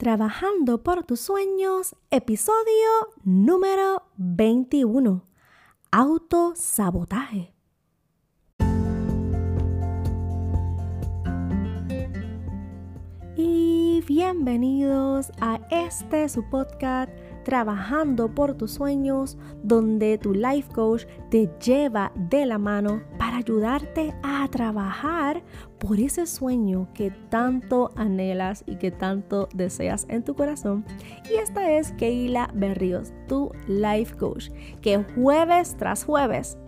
Trabajando por tus sueños, episodio número 21. Autosabotaje. Y bienvenidos a este su podcast Trabajando por tus sueños, donde tu life coach te lleva de la mano ayudarte a trabajar por ese sueño que tanto anhelas y que tanto deseas en tu corazón. Y esta es Keila Berríos, tu life coach, que jueves tras jueves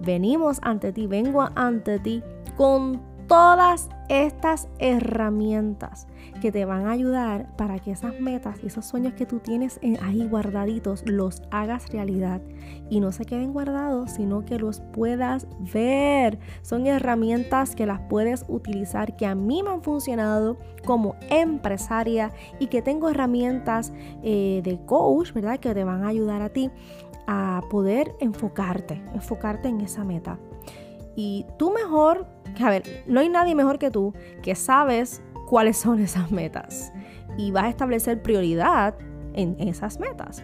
venimos ante ti, vengo ante ti con todas estas herramientas que te van a ayudar para que esas metas y esos sueños que tú tienes ahí guardaditos los hagas realidad y no se queden guardados, sino que los puedas ver. Son herramientas que las puedes utilizar, que a mí me han funcionado como empresaria y que tengo herramientas eh, de coach, ¿verdad? Que te van a ayudar a ti a poder enfocarte, enfocarte en esa meta. Y tú mejor, a ver, no hay nadie mejor que tú que sabes cuáles son esas metas y vas a establecer prioridad en esas metas.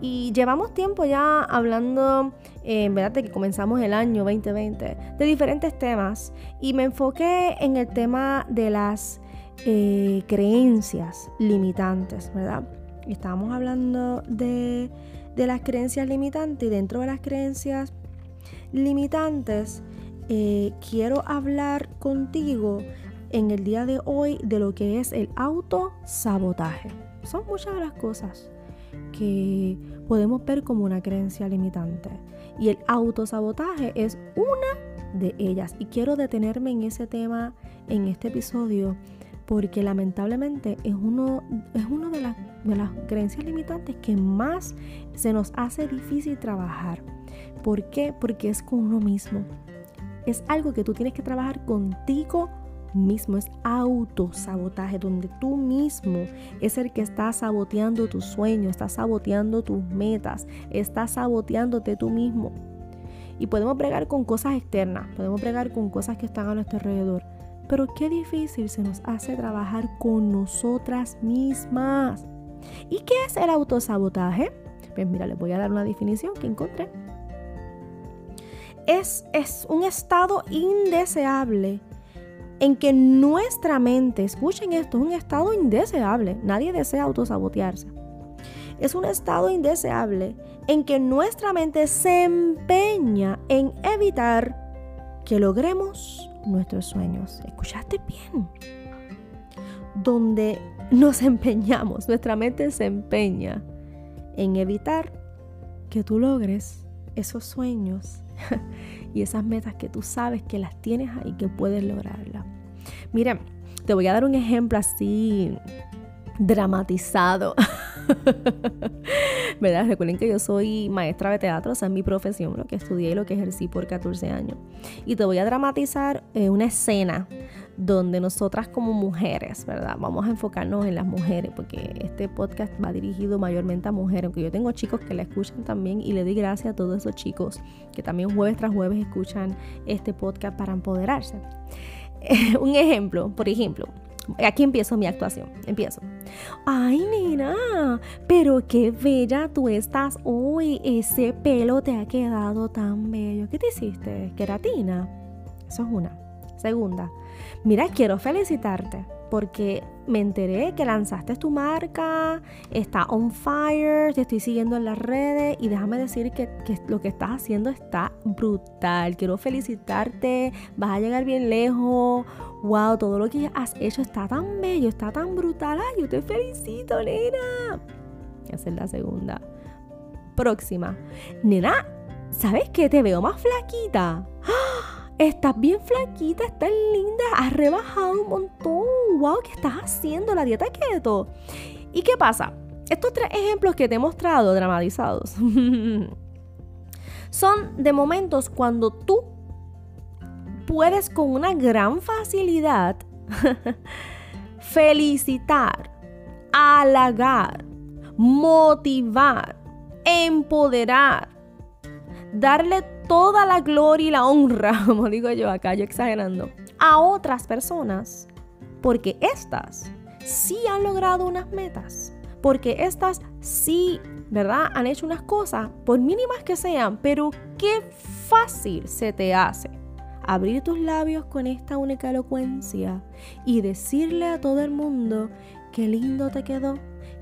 Y llevamos tiempo ya hablando, en verdad, de que comenzamos el año 2020, de diferentes temas. Y me enfoqué en el tema de las eh, creencias limitantes, ¿verdad? Estábamos hablando de, de las creencias limitantes y dentro de las creencias limitantes eh, quiero hablar contigo en el día de hoy de lo que es el autosabotaje. Son muchas de las cosas que podemos ver como una creencia limitante. Y el autosabotaje es una de ellas. Y quiero detenerme en ese tema en este episodio porque lamentablemente es uno, es uno de, las, de las creencias limitantes que más se nos hace difícil trabajar. ¿Por qué? Porque es con uno mismo es algo que tú tienes que trabajar contigo mismo, es autosabotaje, donde tú mismo es el que está saboteando tus sueños, está saboteando tus metas, está saboteándote tú mismo. Y podemos bregar con cosas externas, podemos bregar con cosas que están a nuestro alrededor, pero qué difícil se nos hace trabajar con nosotras mismas. ¿Y qué es el autosabotaje? Pues mira, les voy a dar una definición que encontré es, un estado indeseable en que nuestra mente, escuchen esto, es un estado indeseable, nadie desea autosabotearse. Es un estado indeseable en que nuestra mente se empeña en evitar que logremos nuestros sueños. ¿Escuchaste bien? Donde nos empeñamos, nuestra mente se empeña en evitar que tú logres esos sueños y esas metas que tú sabes que las tienes ahí, que puedes lograrlas. Mira, te voy a dar un ejemplo así dramatizado. ¿Verdad? Recuerden que yo soy maestra de teatro, o sea, es mi profesión, lo que estudié y lo que ejercí por 14 años. Y te voy a dramatizar eh, una escena donde nosotras como mujeres, ¿verdad? Vamos a enfocarnos en las mujeres, porque este podcast va dirigido mayormente a mujeres, aunque yo tengo chicos que la escuchan también y le doy gracias a todos esos chicos que también jueves tras jueves escuchan este podcast para empoderarse. Un ejemplo, por ejemplo, aquí empiezo mi actuación, empiezo. Ay, nena, pero qué bella tú estás hoy, ese pelo te ha quedado tan bello. ¿Qué te hiciste? ¿Queratina? Eso es una. Segunda, mira, quiero felicitarte porque me enteré que lanzaste tu marca, está on fire, te estoy siguiendo en las redes y déjame decir que, lo que estás haciendo está brutal. Quiero felicitarte, vas a llegar bien lejos. Wow, todo lo que has hecho está tan bello, está tan brutal. Ay, yo te felicito, nena. Esa es la segunda. Próxima. Nena, ¿sabes qué? Te veo más flaquita. ¡Ah! Estás bien flaquita, estás linda, has rebajado un montón. ¡Wow! ¿Qué estás haciendo? La dieta keto. ¿Y qué pasa? Estos tres ejemplos que te he mostrado dramatizados son de momentos cuando tú puedes con una gran facilidad felicitar, halagar, motivar, empoderar, darle toda la gloria y la honra, como digo yo acá, yo exagerando, a otras personas, porque éstas sí han logrado unas metas, porque estas sí, ¿verdad? Han hecho unas cosas, por mínimas que sean, pero qué fácil se te hace abrir tus labios con esta única elocuencia y decirle a todo el mundo qué lindo te quedó,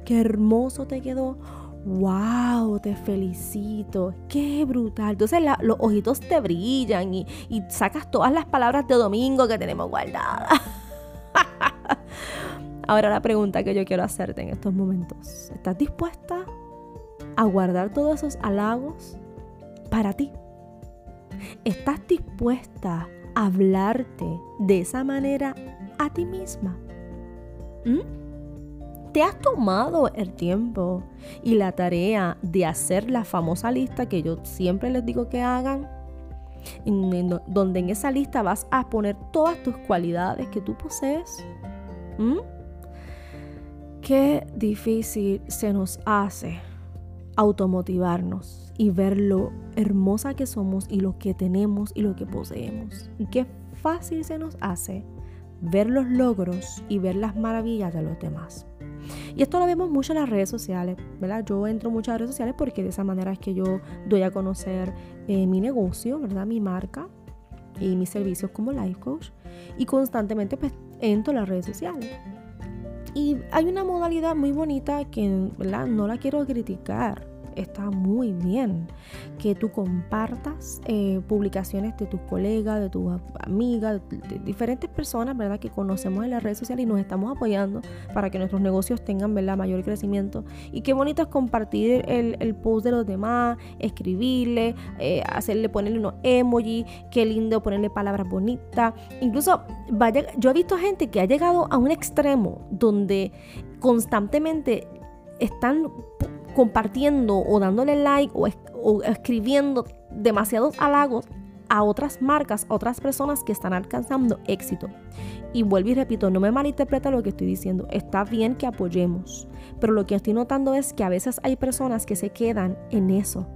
qué hermoso te quedó. ¡Wow! Te felicito. ¡Qué brutal! Entonces los ojitos te brillan y, sacas todas las palabras de domingo que tenemos guardadas. Ahora la pregunta que yo quiero hacerte en estos momentos. ¿Estás dispuesta a guardar todos esos halagos para ti? ¿Estás dispuesta a hablarte de esa manera a ti misma? ¿Mm? ¿Te has tomado el tiempo y la tarea de hacer la famosa lista que yo siempre les digo que hagan? donde en esa lista vas a poner todas tus cualidades que tú posees. ¿Mm? Qué difícil se nos hace automotivarnos y ver lo hermosa que somos y lo que tenemos y lo que poseemos. Y qué fácil se nos hace ver los logros y ver las maravillas de los demás. Y esto lo vemos mucho en las redes sociales, ¿verdad? Yo entro mucho a las redes sociales porque de esa manera es que yo doy a conocer eh, mi negocio, ¿verdad? Mi marca y mis servicios como life coach. Y constantemente pues entro a las redes sociales. Y hay una modalidad muy bonita que ¿verdad? no la quiero criticar está muy bien. Que tú compartas eh, publicaciones de tus colegas, de tus amigas, de, diferentes personas, ¿verdad? Que conocemos en las redes sociales y nos estamos apoyando para que nuestros negocios tengan, ¿verdad? Mayor crecimiento. Y qué bonito es compartir el, post de los demás, escribirle, eh, hacerle, ponerle unos emojis, qué lindo ponerle palabras bonitas. Incluso, vaya, yo he visto gente que ha llegado a un extremo donde constantemente están compartiendo o dándole like o, escribiendo demasiados halagos a otras marcas, a otras personas que están alcanzando éxito. Y vuelvo y repito, no me malinterpreta lo que estoy diciendo. Está bien que apoyemos, pero lo que estoy notando es que a veces hay personas que se quedan en eso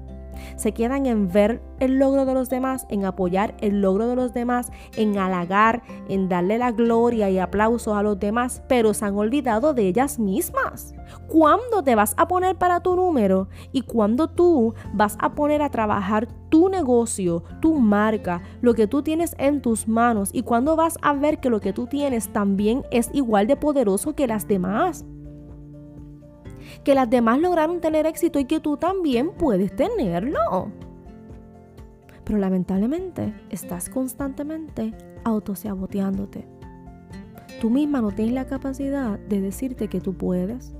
se quedan en ver el logro de los demás, en apoyar el logro de los demás, en halagar, en darle la gloria y aplausos a los demás, pero se han olvidado de ellas mismas. ¿Cuándo te vas a poner para tu número? ¿Y cuándo tú vas a poner a trabajar tu negocio, tu marca, lo que tú tienes en tus manos? ¿Y cuándo vas a ver que lo que tú tienes también es igual de poderoso que las demás? Que las demás lograron tener éxito y que tú también puedes tenerlo. Pero lamentablemente estás constantemente autosaboteándote. Tú misma no tienes la capacidad de decirte que tú puedes,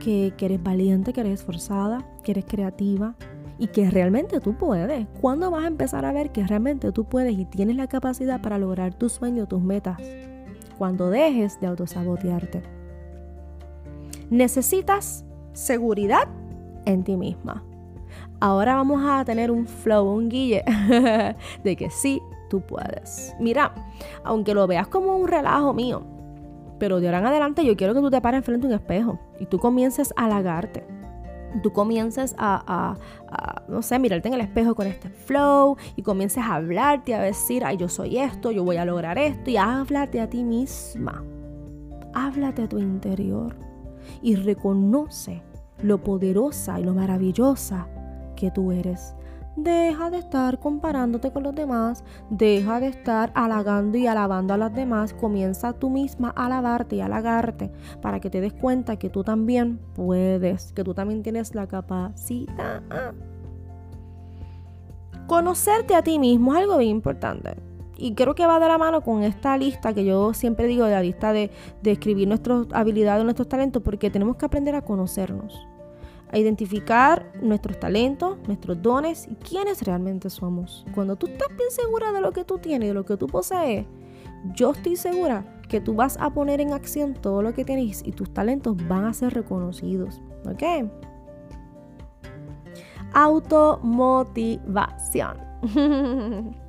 que, que eres valiente, que eres esforzada, que eres creativa y que realmente tú puedes. ¿Cuándo vas a empezar a ver que realmente tú puedes y tienes la capacidad para lograr tus sueños, tus metas? Cuando dejes de autosabotearte. Necesitas seguridad en ti misma. Ahora vamos a tener un flow, un guille de que sí, tú puedes. Mira, aunque lo veas como un relajo mío, pero de ahora en adelante yo quiero que tú te pares frente a un espejo y tú comiences a halagarte. Tú comiences a, a, no sé, mirarte en el espejo con este flow y comiences a hablarte, a decir, ay, yo soy esto, yo voy a lograr esto y háblate a ti misma. Háblate a tu interior y reconoce lo poderosa y lo maravillosa que tú eres. Deja de estar comparándote con los demás, deja de estar halagando y alabando a los demás, comienza tú misma a alabarte y halagarte para que te des cuenta que tú también puedes, que tú también tienes la capacidad. Conocerte a ti mismo es algo importante. Y creo que va de la mano con esta lista que yo siempre digo de la lista de, de escribir nuestras habilidades, nuestros talentos, porque tenemos que aprender a conocernos, a identificar nuestros talentos, nuestros dones y quiénes realmente somos. Cuando tú estás bien segura de lo que tú tienes, de lo que tú posees, yo estoy segura que tú vas a poner en acción todo lo que tienes y tus talentos van a ser reconocidos. ¿Ok? Automotivación.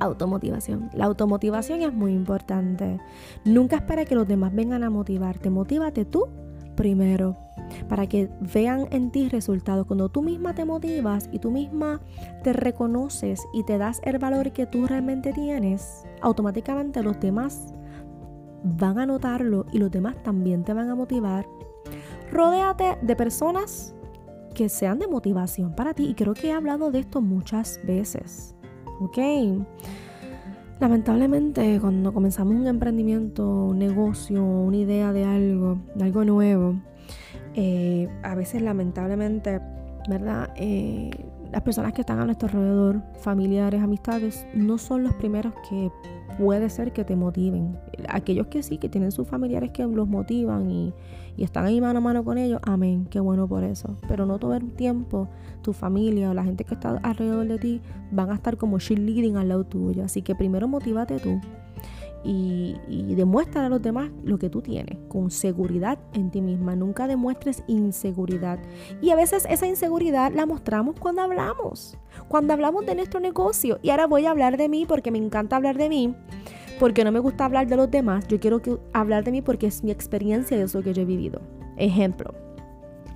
Automotivación. La automotivación es muy importante. Nunca espera que los demás vengan a motivarte. Motívate tú primero para que vean en ti resultados. Cuando tú misma te motivas y tú misma te reconoces y te das el valor que tú realmente tienes, automáticamente los demás van a notarlo y los demás también te van a motivar. Rodéate de personas que sean de motivación para ti y creo que he hablado de esto muchas veces. ¿Ok? Lamentablemente cuando comenzamos un emprendimiento, un negocio, una idea de algo, de algo nuevo, eh, a veces lamentablemente, ¿verdad? Eh, las personas que están a nuestro alrededor, familiares, amistades, no son los primeros que puede ser que te motiven. Aquellos que sí, que tienen sus familiares que los motivan y, están ahí mano a mano con ellos, amén, qué bueno por eso. Pero no todo el tiempo tu familia o la gente que está alrededor de ti van a estar como cheerleading al lado tuyo. Así que primero motívate tú y, demuestra a los demás lo que tú tienes, con seguridad en ti misma. Nunca demuestres inseguridad. Y a veces esa inseguridad la mostramos cuando hablamos, cuando hablamos de nuestro negocio. Y ahora voy a hablar de mí porque me encanta hablar de mí, porque no me gusta hablar de los demás. Yo quiero que, hablar de mí porque es mi experiencia y eso que yo he vivido. Ejemplo.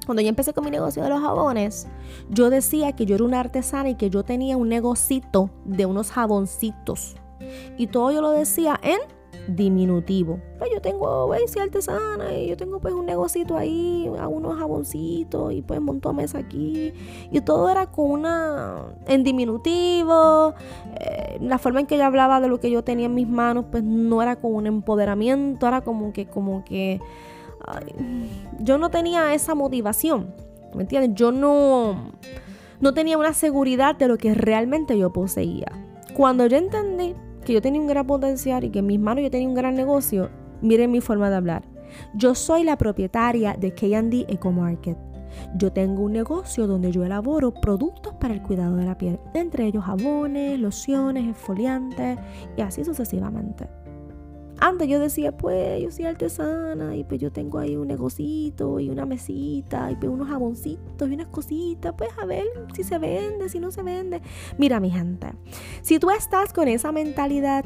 Cuando yo empecé con mi negocio de los jabones, yo decía que yo era una artesana y que yo tenía un negocito de unos jaboncitos y todo yo lo decía en diminutivo. Pues yo tengo, pues, artesana y yo tengo pues un negocito ahí, hago unos jaboncitos y pues monto mesa aquí. Y todo era con una, en diminutivo. Eh, la forma en que yo hablaba de lo que yo tenía en mis manos pues no era con un empoderamiento, era como que, como que, yo no tenía esa motivación. ¿Me entiendes? Yo no, no tenía una seguridad de lo que realmente yo poseía. Cuando yo entendí que yo tenía un gran potencial y que en mis manos yo tenía un gran negocio, miren mi forma de hablar. Yo soy la propietaria de KD Eco Market. Yo tengo un negocio donde yo elaboro productos para el cuidado de la piel, entre ellos jabones, lociones, exfoliantes y así sucesivamente. Antes yo decía, pues yo soy artesana y pues yo tengo ahí un negocito y una mesita y pues unos jaboncitos y unas cositas, pues a ver si se vende, si no se vende. Mira mi gente, si tú estás con esa mentalidad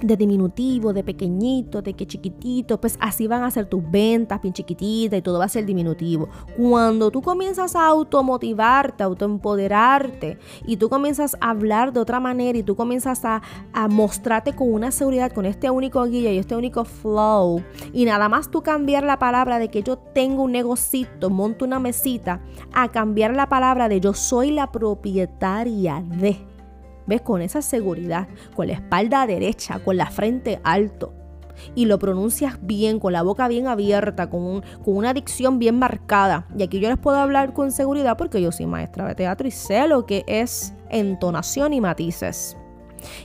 de diminutivo, de pequeñito, de que chiquitito, pues así van a ser tus ventas, bien chiquititas y todo va a ser diminutivo. Cuando tú comienzas a automotivarte, a autoempoderarte y tú comienzas a hablar de otra manera y tú comienzas a, a mostrarte con una seguridad, con este único guía y este único flow y nada más tú cambiar la palabra de que yo tengo un negocito, monto una mesita, a cambiar la palabra de yo soy la propietaria de ¿Ves? Con esa seguridad, con la espalda derecha, con la frente alto. Y lo pronuncias bien, con la boca bien abierta, con, una dicción bien marcada. Y aquí yo les puedo hablar con seguridad porque yo soy maestra de teatro y sé lo que es entonación y matices.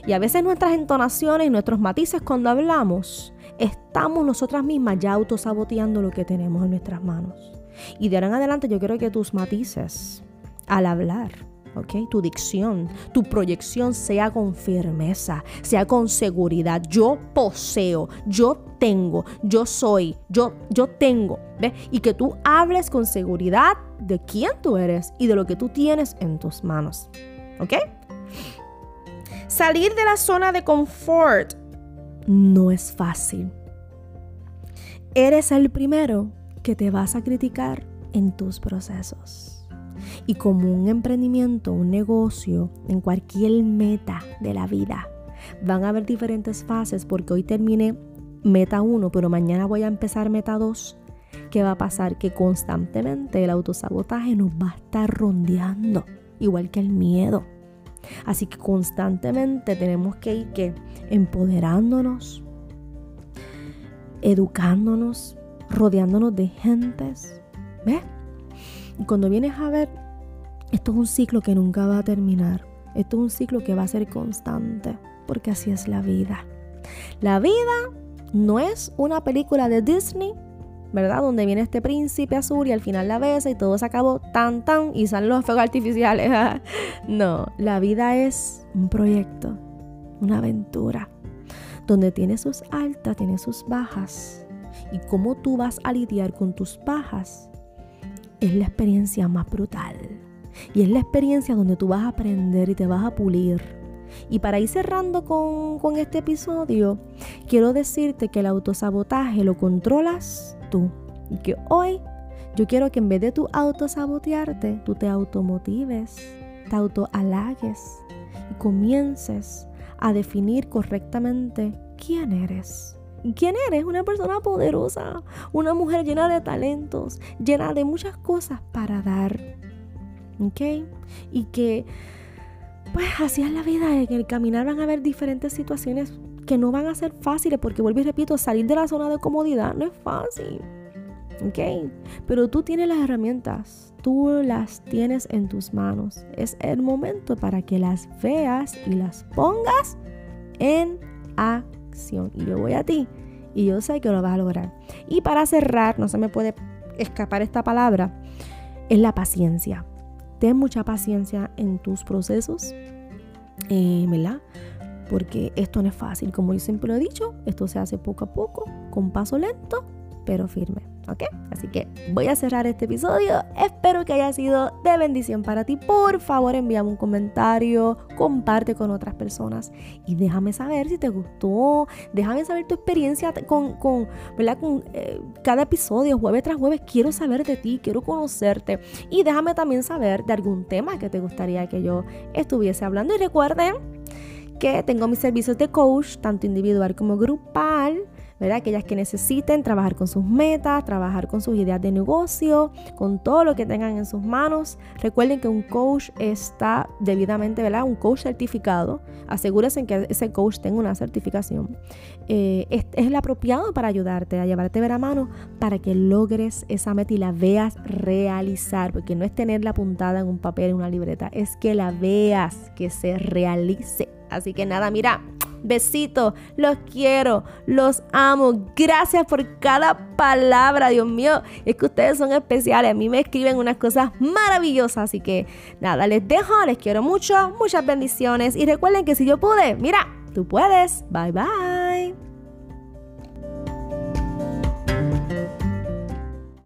Y a veces nuestras entonaciones nuestros matices cuando hablamos, estamos nosotras mismas ya autosaboteando lo que tenemos en nuestras manos. Y de ahora en adelante yo quiero que tus matices al hablar tu dicción, tu proyección sea con firmeza, sea con seguridad. Yo poseo, yo tengo, yo soy, yo, yo tengo. ¿ves? Y que tú hables con seguridad de quién tú eres y de lo que tú tienes en tus manos. ¿Ok? Salir de la zona de confort no es fácil. Eres el primero que te vas a criticar en tus procesos. Y como un emprendimiento, un negocio, en cualquier meta de la vida, van a haber diferentes fases porque hoy terminé meta 1, pero mañana voy a empezar meta 2. ¿Qué va a pasar? Que constantemente el autosabotaje nos va a estar rondeando, igual que el miedo. Así que constantemente tenemos que ir que empoderándonos, educándonos, rodeándonos de gentes. ¿Ves? Y cuando vienes a ver, esto es un ciclo que nunca va a terminar. Esto es un ciclo que va a ser constante, porque así es la vida. La vida no es una película de Disney, ¿verdad? Donde viene este príncipe azul y al final la besa y todo se acabó tan tan y salen los fuegos artificiales. no, la vida es un proyecto, una aventura, donde tiene sus altas, tiene sus bajas. Y cómo tú vas a lidiar con tus bajas es la experiencia más brutal. Y es la experiencia donde tú vas a aprender y te vas a pulir. Y para ir cerrando con, este episodio, quiero decirte que el autosabotaje lo controlas tú. Y que hoy yo quiero que en vez de tu autosabotearte, tú te automotives, te autohalagues y comiences a definir correctamente quién eres quién eres, una persona poderosa, una mujer llena de talentos, llena de muchas cosas para dar. ¿Ok? Y que, pues así es la vida, en el caminar van a haber diferentes situaciones que no van a ser fáciles, porque vuelvo y repito, salir de la zona de comodidad no es fácil. ¿Ok? Pero tú tienes las herramientas, tú las tienes en tus manos. Es el momento para que las veas y las pongas en acción. Y yo voy a ti y yo sé que lo vas a lograr. Y para cerrar, no se me puede escapar esta palabra, es la paciencia. Ten mucha paciencia en tus procesos, eh. Porque esto no es fácil, como yo siempre lo he dicho, esto se hace poco a poco, con paso lento, pero firme. ¿Ok? Así que voy a cerrar este episodio. Espero que haya sido de bendición para ti. Por favor, envíame un comentario, comparte con otras personas y déjame saber si te gustó. Déjame saber tu experiencia con, con ¿verdad? Con eh, cada episodio, jueves tras jueves. Quiero saber de ti, quiero conocerte y déjame también saber de algún tema que te gustaría que yo estuviese hablando. Y recuerden que tengo mis servicios de coach, tanto individual como grupal ¿verdad? Aquellas que necesiten trabajar con sus metas, trabajar con sus ideas de negocio, con todo lo que tengan en sus manos. Recuerden que un coach está debidamente, ¿verdad? Un coach certificado. Asegúrense que ese coach tenga una certificación. Eh, es, el apropiado para ayudarte a llevarte ver a mano para que logres esa meta y la veas realizar, porque no es tenerla apuntada en un papel, en una libreta, es que la veas, que se realice. Así que nada, mira, Besitos, los quiero, los amo. Gracias por cada palabra, Dios mío. Es que ustedes son especiales. A mí me escriben unas cosas maravillosas. Así que nada, les dejo, les quiero mucho, muchas bendiciones. Y recuerden que si yo pude, mira, tú puedes. Bye bye.